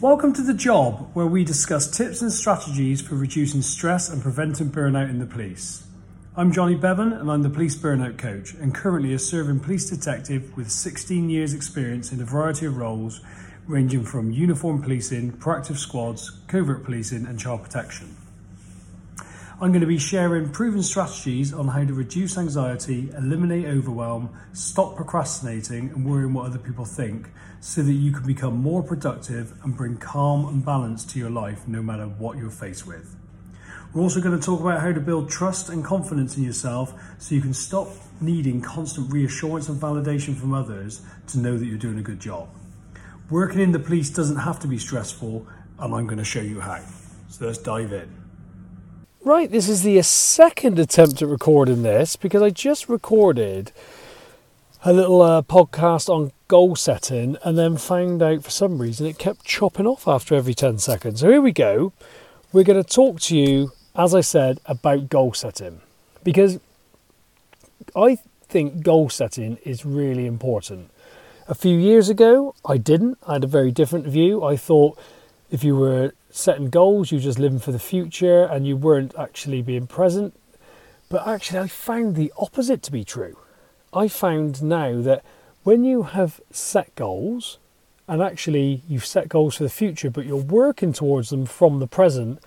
Welcome to The Job, where we discuss tips and strategies for reducing stress and preventing burnout in the police. I'm Jonny Bevan and I'm the police burnout coach and currently a serving police detective with 16 years experience in a variety of roles ranging from uniform policing, proactive squads, covert policing and child protection. I'm going to be sharing proven strategies on how to reduce anxiety, eliminate overwhelm, stop procrastinating and worrying what other people think so that you can become more productive and bring calm and balance to your life no matter what you're faced with. We're also going to talk about how to build trust and confidence in yourself so you can stop needing constant reassurance and validation from others to know that you're doing a good job. Working in the police doesn't have to be stressful, and I'm going to show you how. So let's dive in. Right, this is the second attempt at recording this because I just recorded a little uh, podcast on goal setting and then found out for some reason it kept chopping off after every 10 seconds. So here we go. We're going to talk to you, as I said, about goal setting because I think goal setting is really important. A few years ago, I didn't. I had a very different view. I thought if you were setting goals, you were just living for the future and you weren't actually being present. But actually, I found the opposite to be true. I found now that when you have set goals, and actually you've set goals for the future, but you're working towards them from the present,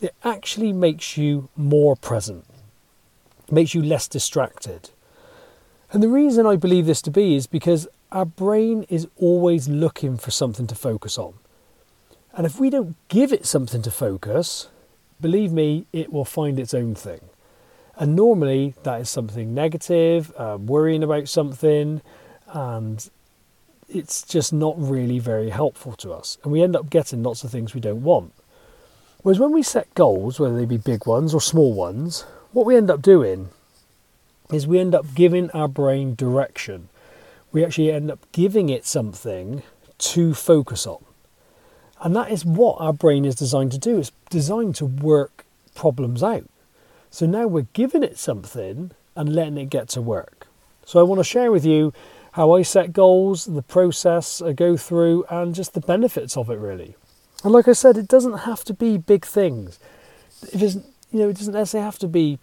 it actually makes you more present, it makes you less distracted. And the reason I believe this to be is because our brain is always looking for something to focus on. And if we don't give it something to focus, believe me, it will find its own thing. And normally that is something negative, uh, worrying about something, and it's just not really very helpful to us. And we end up getting lots of things we don't want. Whereas when we set goals, whether they be big ones or small ones, what we end up doing is we end up giving our brain direction. We actually end up giving it something to focus on. And that is what our brain is designed to do. It's designed to work problems out. So now we're giving it something and letting it get to work. So I want to share with you how I set goals, the process I go through, and just the benefits of it really. And like I said, it doesn't have to be big things. If it's, you know, it doesn't necessarily have to be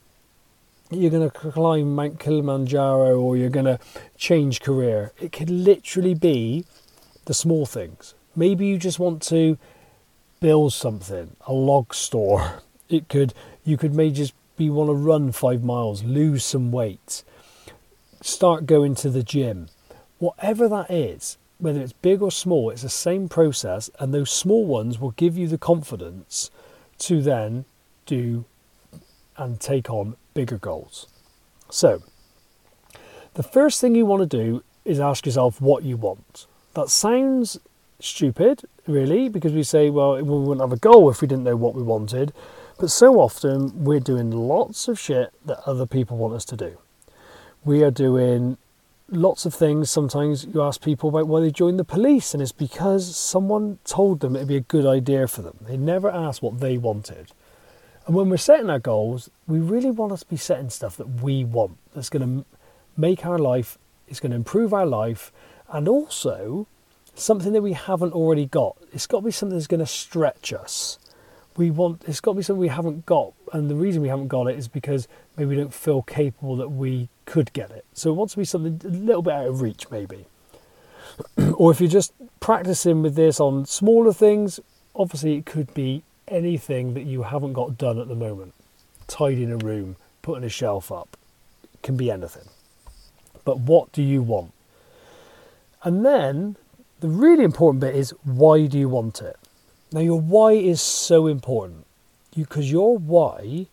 you're going to climb Mount Kilimanjaro or you're going to change career. It could literally be the small things. Maybe you just want to build something, a log store. It could you could maybe just be want to run five miles, lose some weight, start going to the gym. Whatever that is, whether it's big or small, it's the same process, and those small ones will give you the confidence to then do and take on bigger goals. So, the first thing you want to do is ask yourself what you want. That sounds stupid, really, because we say, well, we wouldn't have a goal if we didn't know what we wanted. But so often we're doing lots of shit that other people want us to do. We are doing lots of things. Sometimes you ask people about why they joined the police, and it's because someone told them it'd be a good idea for them. They never asked what they wanted. And when we're setting our goals, we really want us to be setting stuff that we want, that's going to make our life, it's going to improve our life, and also something that we haven't already got. It's got to be something that's going to stretch us. We want it's got to be something we haven't got, and the reason we haven't got it is because maybe we don't feel capable that we could get it. So it wants to be something a little bit out of reach, maybe. or if you're just practicing with this on smaller things, obviously it could be anything that you haven't got done at the moment. Tidying a room, putting a shelf up, can be anything. But what do you want? And then the really important bit is why do you want it? Now, your why is so important because your why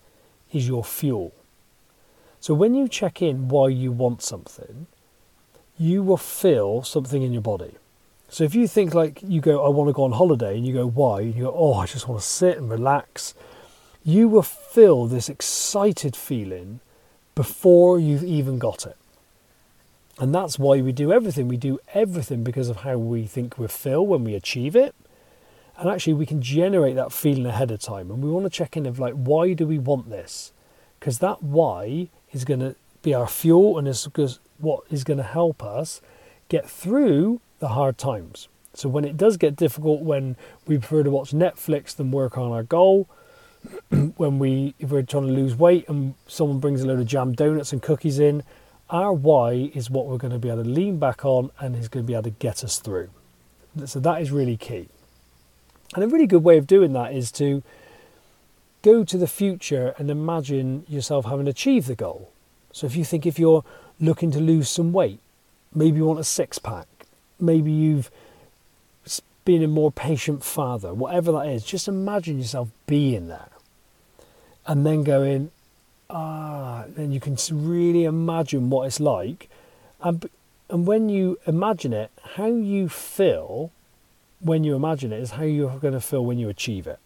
is your fuel. So, when you check in why you want something, you will feel something in your body. So, if you think like you go, I want to go on holiday, and you go, why? And you go, oh, I just want to sit and relax, you will feel this excited feeling before you've even got it. And that's why we do everything. We do everything because of how we think we feel when we achieve it. And actually, we can generate that feeling ahead of time. And we want to check in of like, why do we want this? Because that why is going to be our fuel and is what is going to help us get through the hard times. So when it does get difficult, when we prefer to watch Netflix than work on our goal, when we if we're trying to lose weight and someone brings a load of jam donuts and cookies in, our why is what we're going to be able to lean back on and is going to be able to get us through. So that is really key. And a really good way of doing that is to go to the future and imagine yourself having achieved the goal. So if you think if you're looking to lose some weight, maybe you want a six pack, maybe you've been a more patient father, whatever that is, just imagine yourself being there. And then going, ah, then you can really imagine what it's like. And, and when you imagine it, how you feel when you imagine it is how you're going to feel when you achieve it.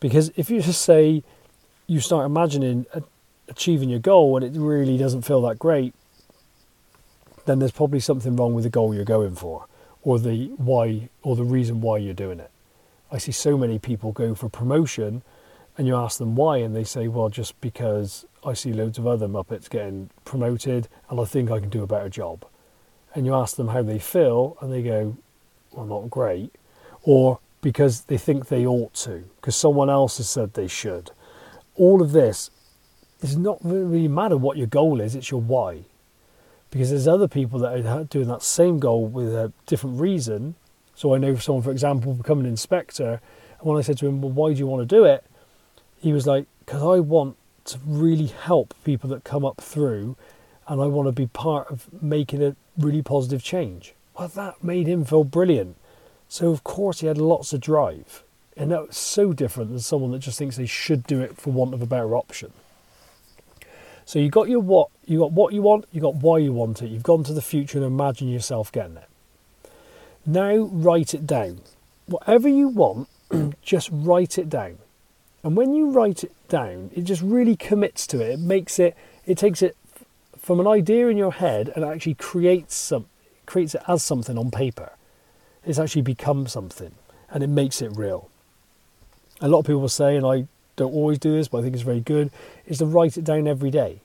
Because if you just say you start imagining achieving your goal and it really doesn't feel that great, then there's probably something wrong with the goal you're going for or the why or the reason why you're doing it. I see so many people go for promotion and you ask them why and they say, well, just because I see loads of other Muppets getting promoted and I think I can do a better job. And you ask them how they feel and they go, well, not great. Or because they think they ought to, because someone else has said they should. All of this is not really matter what your goal is, it's your why. Because there's other people that are doing that same goal with a different reason. So I know someone, for example, become an inspector, and when I said to him, Well, why do you want to do it? He was like, Because I want to really help people that come up through, and I want to be part of making a really positive change. That made him feel brilliant so, of course, he had lots of drive. And that was so different than someone that just thinks they should do it for want of a better option. So you got your what, you got what you want, you got why you want it. You've gone to the future and imagine yourself getting it. Now write it down. Whatever you want, just write it down. And when you write it down, it just really commits to it. It makes it, it takes it from an idea in your head and actually creates some, creates it as something on paper it's actually become something and it makes it real. A lot of people say, and I don't always do this, but I think it's very good, is to write it down every day.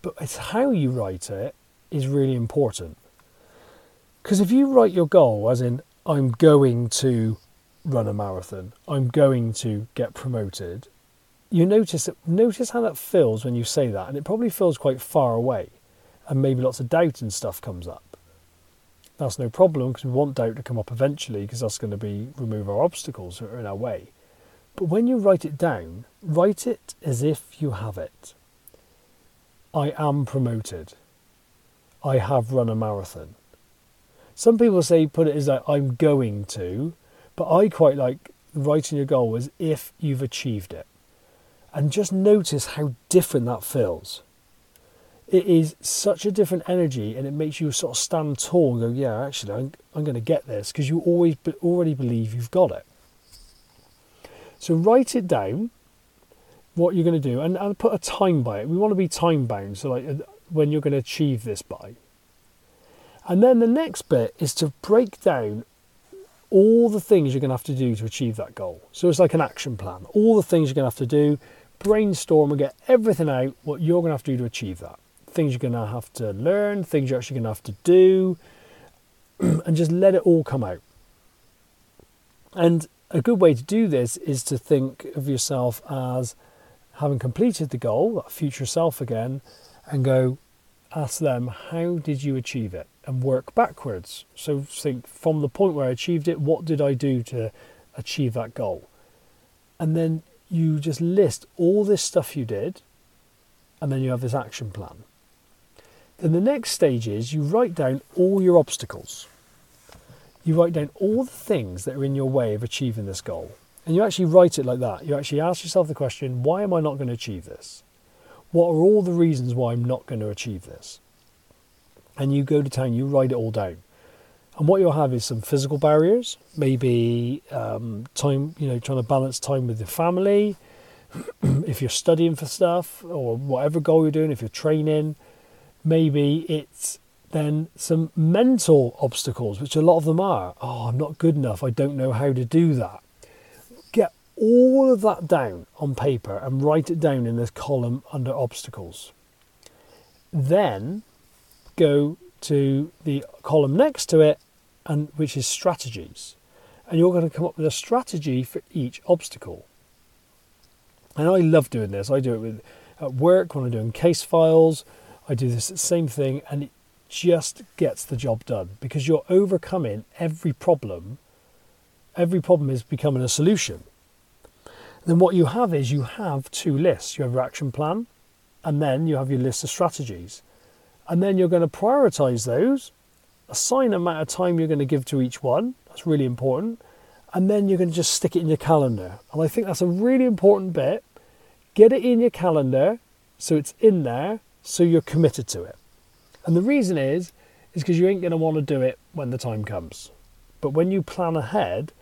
But it's how you write it is really important. Because if you write your goal, as in, I'm going to run a marathon, I'm going to get promoted, you notice that, notice how that feels when you say that, and it probably feels quite far away, and maybe lots of doubt and stuff comes up that's no problem because we want doubt to come up eventually because that's going to be remove our obstacles that are in our way. But when you write it down, write it as if you have it. I am promoted. I have run a marathon. Some people say put it as like I'm going to, but I quite like writing your goal as if you've achieved it. And just notice how different that feels it is such a different energy and it makes you sort of stand tall and go, yeah, actually, I'm, I'm going to get this because you always be, already believe you've got it. So write it down, what you're going to do, and, and put a time by it. We want to be time bound, so like uh, when you're going to achieve this by. And then the next bit is to break down all the things you're going to have to do to achieve that goal. So it's like an action plan. All the things you're going to have to do, brainstorm and get everything out what you're going to have to do to achieve that things you're going to have to learn, things you're actually going to have to do, and just let it all come out. And a good way to do this is to think of yourself as having completed the goal, that future self again, and go ask them, how did you achieve it? And work backwards. So think from the point where I achieved it, what did I do to achieve that goal? And then you just list all this stuff you did, and then you have this action plan. Then the next stage is you write down all your obstacles. You write down all the things that are in your way of achieving this goal. And you actually write it like that. You actually ask yourself the question why am I not going to achieve this? What are all the reasons why I'm not going to achieve this? And you go to town, you write it all down. And what you'll have is some physical barriers, maybe um, time, you know, trying to balance time with your family, if you're studying for stuff or whatever goal you're doing, if you're training, maybe it's then some mental obstacles, which a lot of them are. Oh, I'm not good enough. I don't know how to do that. Get all of that down on paper and write it down in this column under obstacles. Then go to the column next to it and which is strategies. And you're going to come up with a strategy for each obstacle. And I love doing this. I do it with at work when I'm doing case files. I do this same thing, and it just gets the job done because you're overcoming every problem. Every problem is becoming a solution. Then what you have is you have two lists. You have your action plan, and then you have your list of strategies. And then you're going to prioritize those, assign a amount of time you're going to give to each one. That's really important. And then you're going to just stick it in your calendar. And I think that's a really important bit. Get it in your calendar so it's in there so you're committed to it. And the reason is, is because you ain't going to want to do it when the time comes. But when you plan ahead,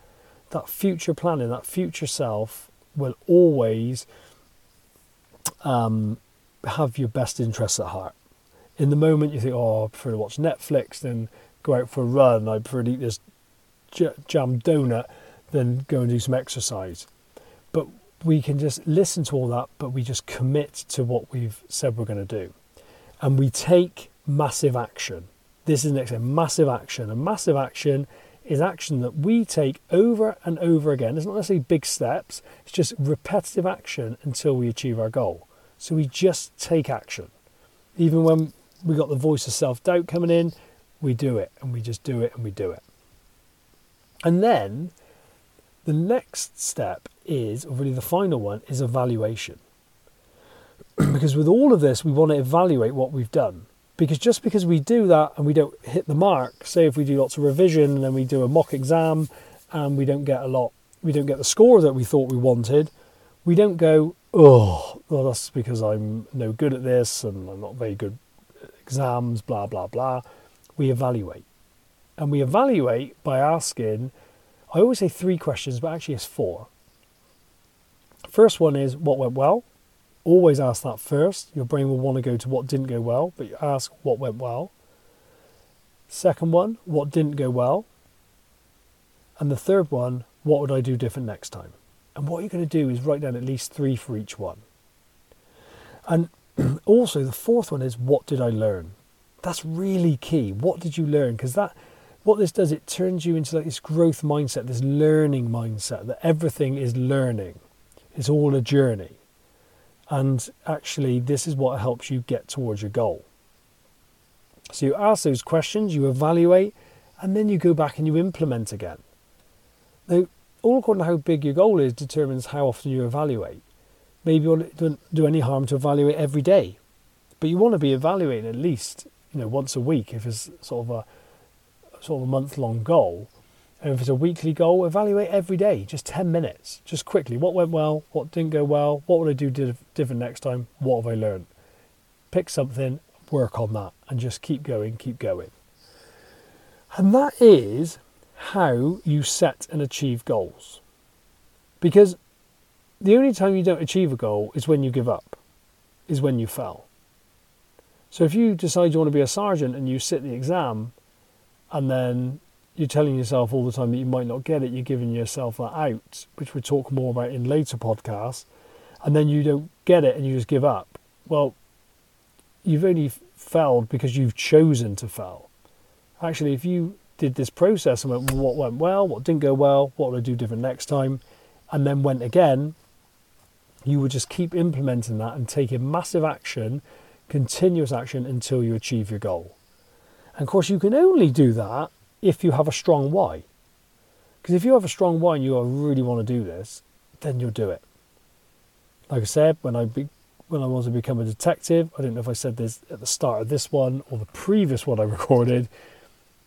that future planning, that future self will always um, have your best interests at heart. In the moment, you think, oh, I prefer to watch Netflix than go out for a run. I prefer to eat this jam donut than go and do some exercise. But we can just listen to all that, but we just commit to what we've said we're going to do. And we take massive action. This is next massive action. And massive action is action that we take over and over again. It's not necessarily big steps, it's just repetitive action until we achieve our goal. So we just take action. Even when we got the voice of self doubt coming in, we do it and we just do it and we do it. And then the next step is, or really the final one, is evaluation. because with all of this, we want to evaluate what we've done. Because just because we do that and we don't hit the mark, say if we do lots of revision and then we do a mock exam and we don't get a lot, we don't get the score that we thought we wanted, we don't go, oh, well, that's because I'm no good at this and I'm not very good at exams, blah, blah, blah. We evaluate. And we evaluate by asking, I always say three questions, but actually it's four. First one is what went well? Always ask that first. Your brain will want to go to what didn't go well, but you ask what went well. Second one, what didn't go well? And the third one, what would I do different next time? And what you're going to do is write down at least three for each one. And also, the fourth one is what did I learn? That's really key. What did you learn? Because that, what this does, it turns you into like this growth mindset, this learning mindset that everything is learning. It's all a journey. And actually, this is what helps you get towards your goal. So you ask those questions, you evaluate, and then you go back and you implement again. Now, all according to how big your goal is determines how often you evaluate. Maybe it doesn't do any harm to evaluate every day, but you want to be evaluating at least you know once a week if it's sort of a sort of a month long goal. And if it's a weekly goal, evaluate every day, just 10 minutes, just quickly. What went well? What didn't go well? What would I do different next time? What have I learned? Pick something, work on that, and just keep going, keep going. And that is how you set and achieve goals. Because the only time you don't achieve a goal is when you give up, is when you fail. So if you decide you want to be a sergeant and you sit the exam and then you're telling yourself all the time that you might not get it, you're giving yourself that out, which we'll talk more about in later podcasts, and then you don't get it and you just give up. Well, you've only failed because you've chosen to fail. Actually, if you did this process and went, what went well, what didn't go well, what would I do different next time, and then went again, you would just keep implementing that and taking massive action, continuous action until you achieve your goal. And of course, you can only do that if you have a strong why. Because if you have a strong why and you really want to do this, then you'll do it. Like I said, when I be, when I wanted to become a detective, I don't know if I said this at the start of this one or the previous one I recorded.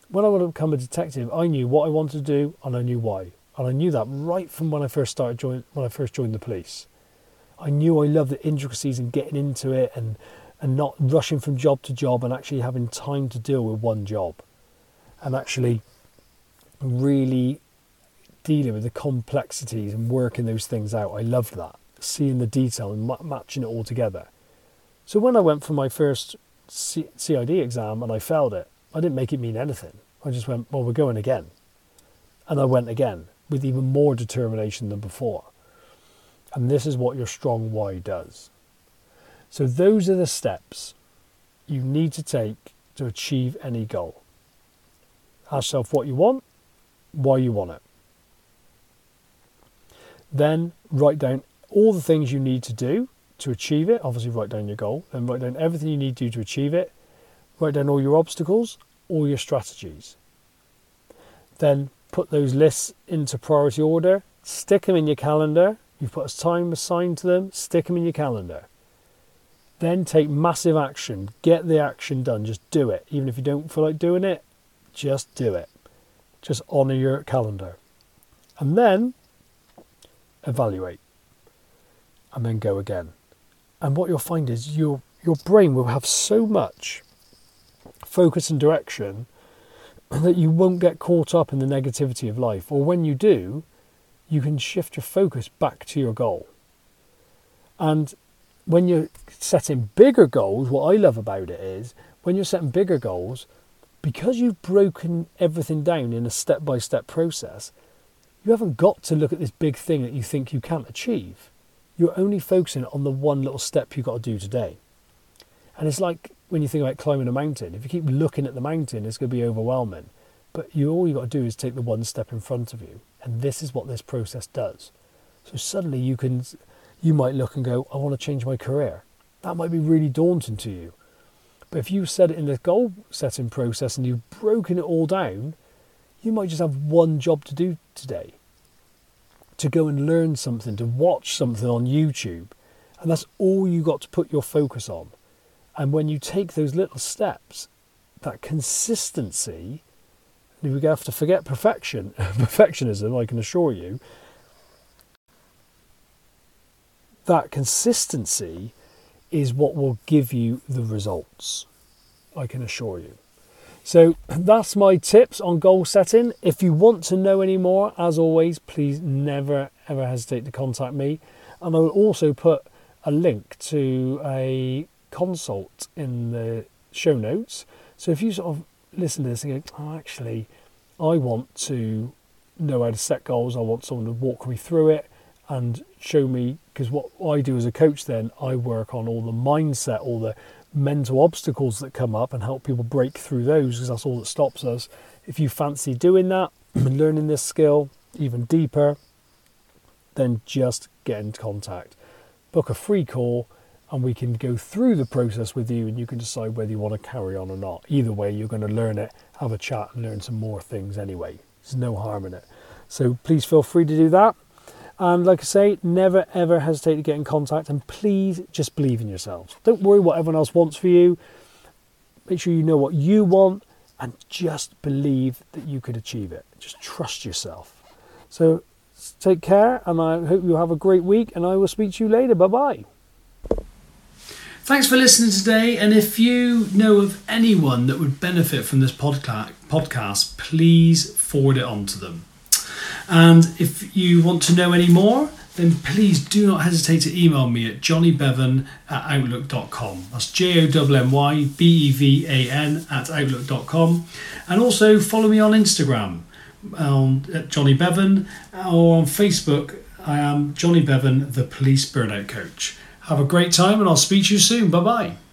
When I wanted to become a detective, I knew what I wanted to do and I knew why. And I knew that right from when I first started join, when I first joined the police. I knew I loved the intricacies and getting into it and and not rushing from job to job and actually having time to deal with one job and actually really dealing with the complexities and working those things out. I loved that, seeing the detail and matching it all together. So when I went for my first C- CID exam and I failed it, I didn't make it mean anything. I just went, well, we're going again. And I went again with even more determination than before. And this is what your strong why does. So, those are the steps you need to take to achieve any goal. Ask yourself what you want, why you want it. Then write down all the things you need to do to achieve it. Obviously, write down your goal. Then write down everything you need to do to achieve it. Write down all your obstacles, all your strategies. Then put those lists into priority order. Stick them in your calendar. You've put a time assigned to them. Stick them in your calendar. Then take massive action. Get the action done. Just do it. Even if you don't feel like doing it, just do it. Just honour your calendar. And then evaluate. And then go again. And what you'll find is your your brain will have so much focus and direction that you won't get caught up in the negativity of life. Or when you do, you can shift your focus back to your goal. And when you're setting bigger goals, what I love about it is when you're setting bigger goals, because you've broken everything down in a step by step process, you haven't got to look at this big thing that you think you can't achieve. You're only focusing on the one little step you've got to do today. And it's like when you think about climbing a mountain, if you keep looking at the mountain, it's going to be overwhelming. But you all you've got to do is take the one step in front of you, and this is what this process does. So suddenly you can, you might look and go, I want to change my career. That might be really daunting to you, but if you set it in the goal setting process and you've broken it all down, you might just have one job to do today. To go and learn something, to watch something on YouTube, and that's all you got to put your focus on. And when you take those little steps, that consistency, we have to forget perfection, perfectionism, I can assure you, that consistency is what will give you the results, I can assure you. So that's my tips on goal setting. If you want to know any more, as always, please never ever hesitate to contact me. And I will also put a link to a consult in the show notes. So if you sort of listen to this and go, oh, actually, I want to know how to set goals, I want someone to walk me through it and show me, because what I do as a coach then, I work on all the mindset, all the mental obstacles that come up and help people break through those because that's all that stops us. If you fancy doing that, and learning this skill even deeper, then just get in contact. Book a free call and we can go through the process with you and you can decide whether you want to carry on or not. Either way, you're going to learn it, have a chat, and learn some more things anyway. There's no harm in it. So please feel free to do that. And like I say, never ever hesitate to get in contact and please just believe in yourselves. Don't worry what everyone else wants for you. Make sure you know what you want and just believe that you could achieve it. Just trust yourself. So take care and I hope you have a great week and I will speak to you later. Bye bye. Thanks for listening today. And if you know of anyone that would benefit from this podcast, please forward it on to them. And if you want to know any more, then please do not hesitate to email me at jonnybevan at outlook.com. That's J O M Y B E V A N at outlook.com. And also follow me on Instagram um, at Jonny Bevan or on Facebook. I am Jonny Bevan, the police burnout coach. Have a great time and I'll speak to you soon. Bye bye.